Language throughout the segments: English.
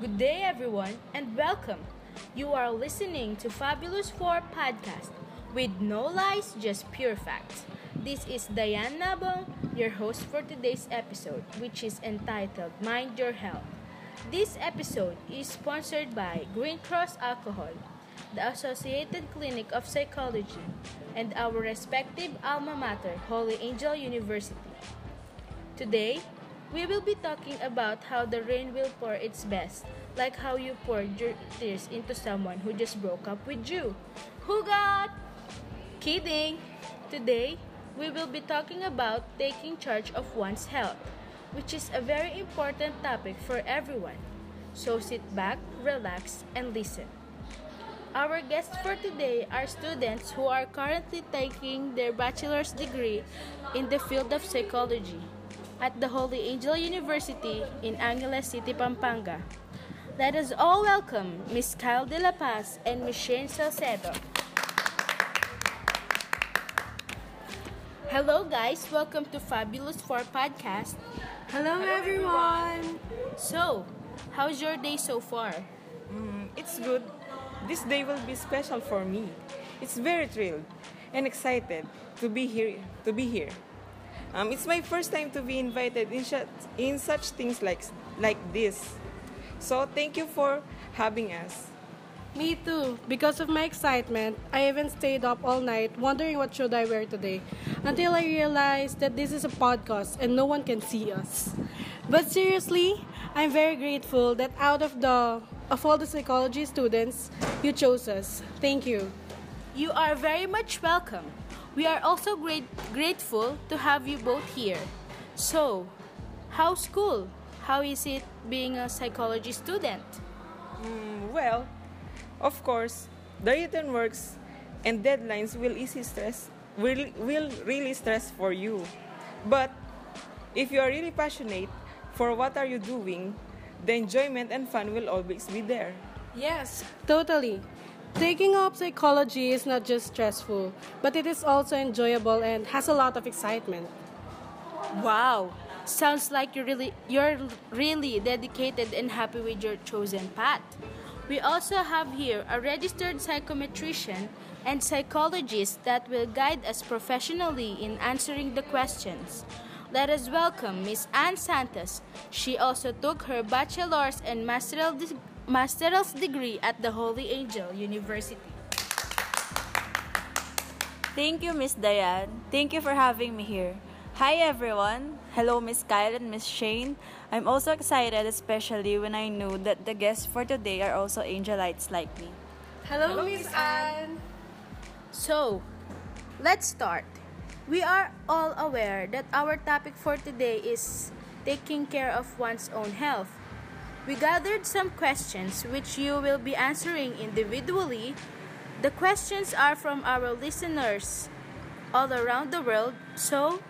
Good day, everyone, and welcome. You are listening to Fabulous 4 podcast with no lies, just pure facts. This is Diane Nabong, your host for today's episode, which is entitled Mind Your Health. This episode is sponsored by Green Cross Alcohol, the Associated Clinic of Psychology, and our respective alma mater, Holy Angel University. Today, we will be talking about how the rain will pour its best, like how you pour your tears into someone who just broke up with you. Who got? Kidding! Today, we will be talking about taking charge of one's health, which is a very important topic for everyone. So sit back, relax, and listen. Our guests for today are students who are currently taking their bachelor's degree in the field of psychology at the Holy Angel University in Angeles City, Pampanga. Let us all welcome Miss Kyle De La Paz and Miss Shane Salcedo. Hello guys, welcome to Fabulous 4 Podcast. Hello, everyone. So, how's your day so far? Mm, it's good. This day will be special for me. It's very thrilled and excited to be here. To be here. Um, it's my first time to be invited in, sh- in such things like like this. So thank you for having us. Me too. Because of my excitement, I even stayed up all night wondering what should I wear today until I realized that this is a podcast and no one can see us. But seriously, I'm very grateful that out of the of all the psychology students, you chose us. Thank you. You are very much welcome. We are also great, grateful to have you both here. So, how's school? How is it being a psychology student? Mm, well, of course, the written works and deadlines will easy stress will, will really stress for you. But if you are really passionate for what are you doing, the enjoyment and fun will always be there. Yes, totally. Taking up psychology is not just stressful, but it is also enjoyable and has a lot of excitement. Wow, sounds like you're really you're really dedicated and happy with your chosen path. We also have here a registered psychometrician and psychologist that will guide us professionally in answering the questions. Let us welcome Miss Anne Santos. She also took her bachelor's and master's master's degree at the Holy Angel University. Thank you, Miss Diane. Thank you for having me here. Hi, everyone. Hello, Miss Kyle and Miss Shane. I'm also excited, especially when I knew that the guests for today are also angelites like me. Hello, Miss Anne. So, let's start. We are all aware that our topic for today is taking care of one's own health. We gathered some questions which you will be answering individually. The questions are from our listeners all around the world, so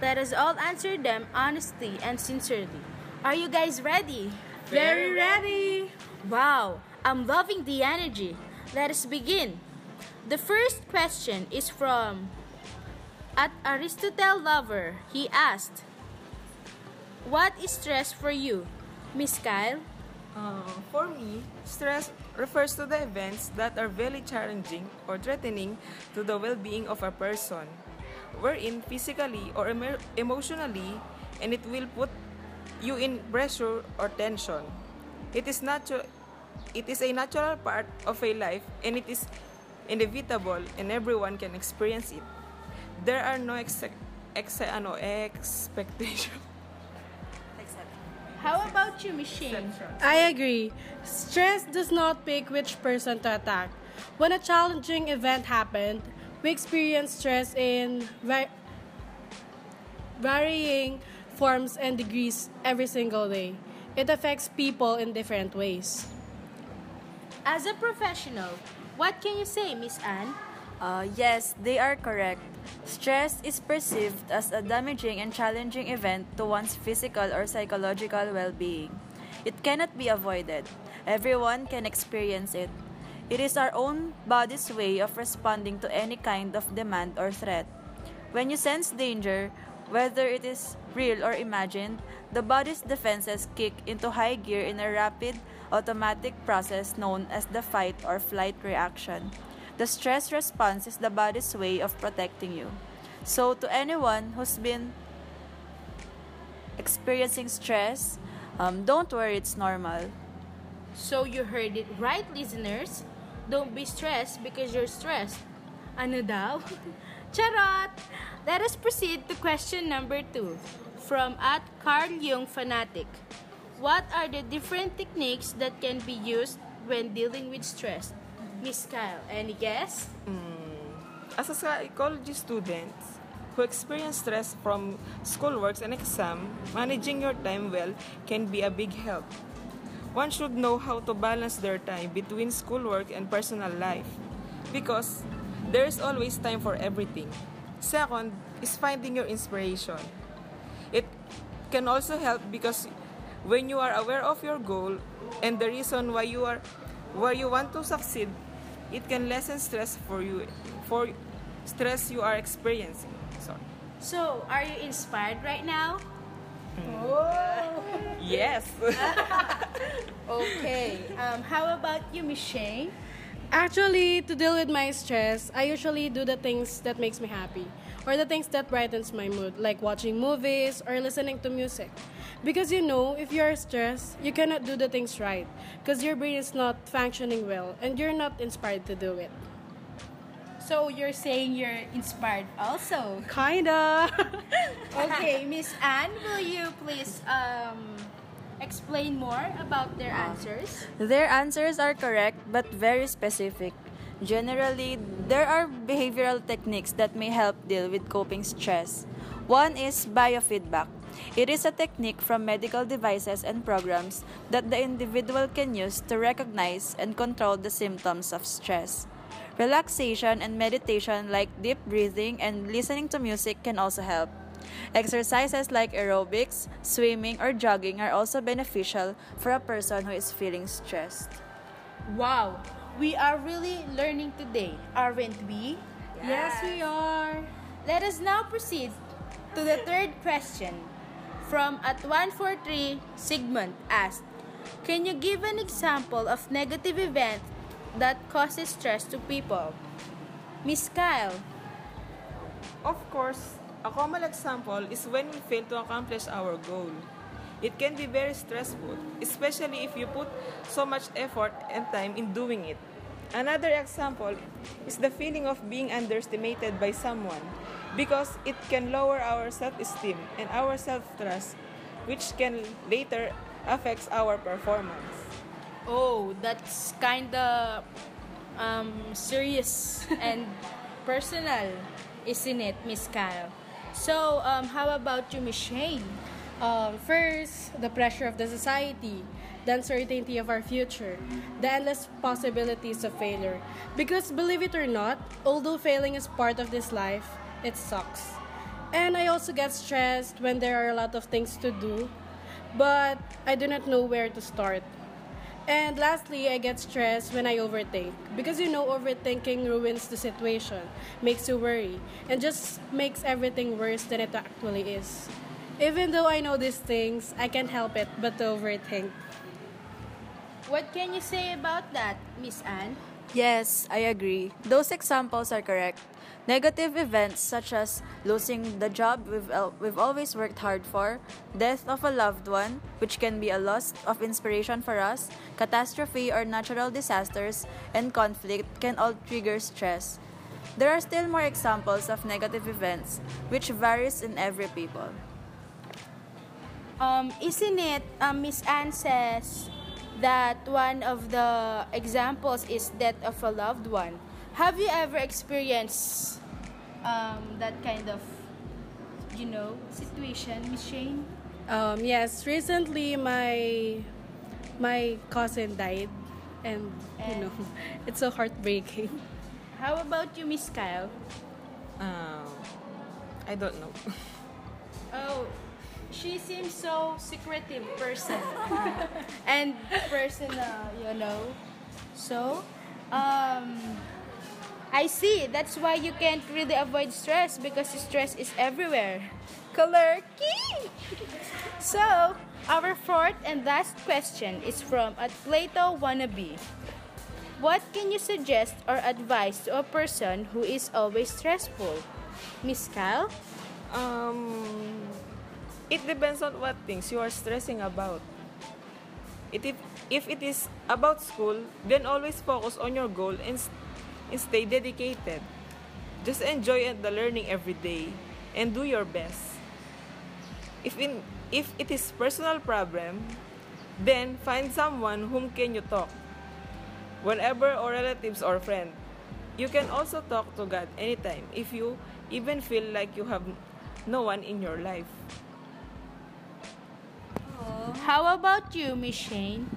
let us all answer them honestly and sincerely. Are you guys ready? Very ready. Wow, I'm loving the energy. Let us begin. The first question is from at Aristotle Lover. He asked, "What is stress for you, Miss Kyle?" Uh, for me, stress refers to the events that are very challenging or threatening to the well being of a person, wherein physically or emo- emotionally, and it will put you in pressure or tension. It is, natu- it is a natural part of a life and it is inevitable and everyone can experience it. There are no ex- ex- ano, expectations. How about you, Shane? I agree. Stress does not pick which person to attack. When a challenging event happened, we experience stress in va- varying forms and degrees every single day. It affects people in different ways. As a professional, what can you say, Miss Anne? Uh, yes, they are correct. Stress is perceived as a damaging and challenging event to one's physical or psychological well being. It cannot be avoided. Everyone can experience it. It is our own body's way of responding to any kind of demand or threat. When you sense danger, whether it is real or imagined, the body's defenses kick into high gear in a rapid, automatic process known as the fight or flight reaction. The stress response is the body's way of protecting you. So, to anyone who's been experiencing stress, um, don't worry, it's normal. So you heard it right, listeners. Don't be stressed because you're stressed. Ano daw? Charot! Let us proceed to question number two from at Carl Jung Fanatic. What are the different techniques that can be used when dealing with stress? Miss Kyle, any guess? Mm. As a psychology student who experience stress from schoolworks and exam, managing your time well can be a big help. One should know how to balance their time between schoolwork and personal life because there is always time for everything. Second is finding your inspiration. It can also help because when you are aware of your goal and the reason why you are why you want to succeed, it can lessen stress for you for stress you are experiencing. Sorry. So, are you inspired right now? Yes. Okay. Um, how about you, Miss Shane? Actually, to deal with my stress, I usually do the things that makes me happy or the things that brightens my mood, like watching movies or listening to music. Because you know, if you are stressed, you cannot do the things right because your brain is not functioning well and you're not inspired to do it. So, you're saying you're inspired also. Kinda. Okay, Miss Anne, will you please um, explain more about their answers? Their answers are correct but very specific. Generally, there are behavioral techniques that may help deal with coping stress. One is biofeedback. It is a technique from medical devices and programs that the individual can use to recognize and control the symptoms of stress. Relaxation and meditation, like deep breathing and listening to music, can also help. Exercises like aerobics, swimming, or jogging are also beneficial for a person who is feeling stressed. Wow, we are really learning today, aren't we? yes, we are. Let us now proceed to the third question. From at 143, Sigmund asked, Can you give an example of negative event that causes stress to people? Miss Kyle, Of course, a common example is when we fail to accomplish our goal. It can be very stressful, especially if you put so much effort and time in doing it. Another example is the feeling of being underestimated by someone because it can lower our self-esteem and our self-trust which can later affects our performance. oh, that's kinda um, serious and personal, isn't it, Miss Kyle? So, um, how about you, Miss Shane? Um, first, the pressure of the society, the uncertainty of our future, the endless possibilities of failure. Because believe it or not, although failing is part of this life, it sucks. And I also get stressed when there are a lot of things to do, but I do not know where to start. And lastly, I get stressed when I overthink. Because you know, overthinking ruins the situation, makes you worry, and just makes everything worse than it actually is. Even though I know these things, I can't help it but to overthink. What can you say about that, Miss Anne? Yes, I agree. Those examples are correct. Negative events such as losing the job we've, we've always worked hard for, death of a loved one, which can be a loss of inspiration for us, catastrophe or natural disasters, and conflict can all trigger stress. There are still more examples of negative events, which varies in every people. Um, isn't it, um, Miss Anne says that one of the examples is death of a loved one. Have you ever experienced um, that kind of, you know, situation, Miss Shane? Um, yes, recently my my cousin died, and you know, it's so heartbreaking. How about you, Miss Kyle? Um, I don't know. Oh, she seems so secretive person and personal, you know. So, um, I see. That's why you can't really avoid stress because stress is everywhere. Kalerki! So, our fourth and last question is from at Plato Wannabe. What can you suggest or advise to a person who is always stressful? Miss Kyle? Um, it depends on what things you are stressing about. It, if, if it is about school, then always focus on your goal and, and stay dedicated. Just enjoy the learning every day and do your best. If in if it is personal problem, then find someone whom can you talk. Whenever or relatives or friend. You can also talk to God anytime if you even feel like you have no one in your life. How about you, Miss Shane?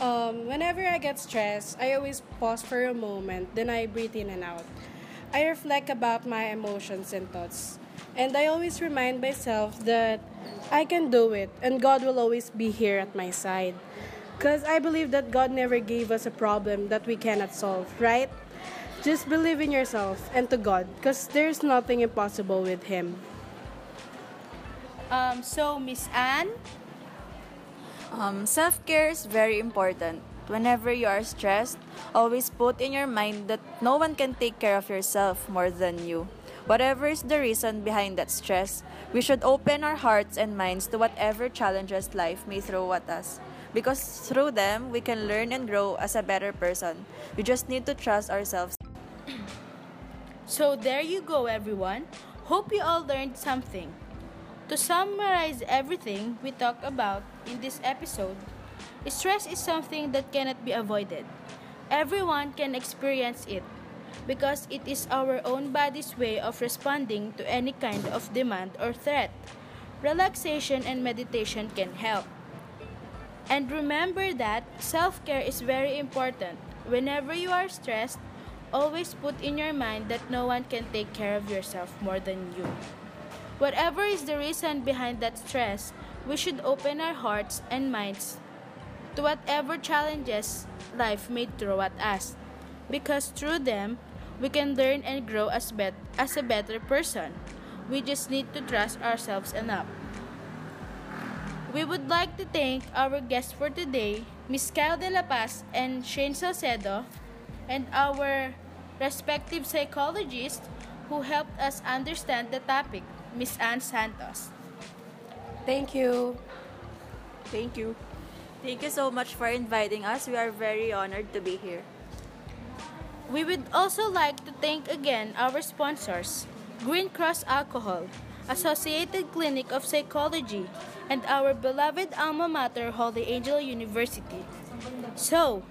Um, whenever I get stressed, I always pause for a moment, then I breathe in and out. I reflect about my emotions and thoughts. And I always remind myself that I can do it and God will always be here at my side. Because I believe that God never gave us a problem that we cannot solve, right? Just believe in yourself and to God because there's nothing impossible with Him. Um, so, Miss Anne? Um, Self care is very important. Whenever you are stressed, always put in your mind that no one can take care of yourself more than you. Whatever is the reason behind that stress, we should open our hearts and minds to whatever challenges life may throw at us. Because through them, we can learn and grow as a better person. We just need to trust ourselves. So, there you go, everyone. Hope you all learned something. To summarize everything we talked about in this episode, stress is something that cannot be avoided. Everyone can experience it because it is our own body's way of responding to any kind of demand or threat. Relaxation and meditation can help. And remember that self care is very important. Whenever you are stressed, always put in your mind that no one can take care of yourself more than you. Whatever is the reason behind that stress, we should open our hearts and minds to whatever challenges life may throw at us. Because through them, we can learn and grow as, as a better person. We just need to trust ourselves enough. We would like to thank our guests for today, Ms. Kyle De La Paz and Shane Salcedo, and our respective psychologists who helped us understand the topic, Ms. Anne Santos. Thank you. Thank you. Thank you so much for inviting us. We are very honored to be here. We would also like to thank again our sponsors, Green Cross Alcohol, Associated Clinic of Psychology, and our beloved alma mater, Holy Angel University. So,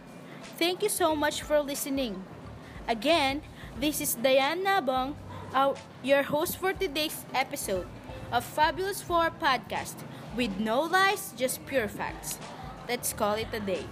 thank you so much for listening. Again, this is Diane Nabong, our, your host for today's episode of Fabulous 4 podcast with no lies, just pure facts. Let's call it a day.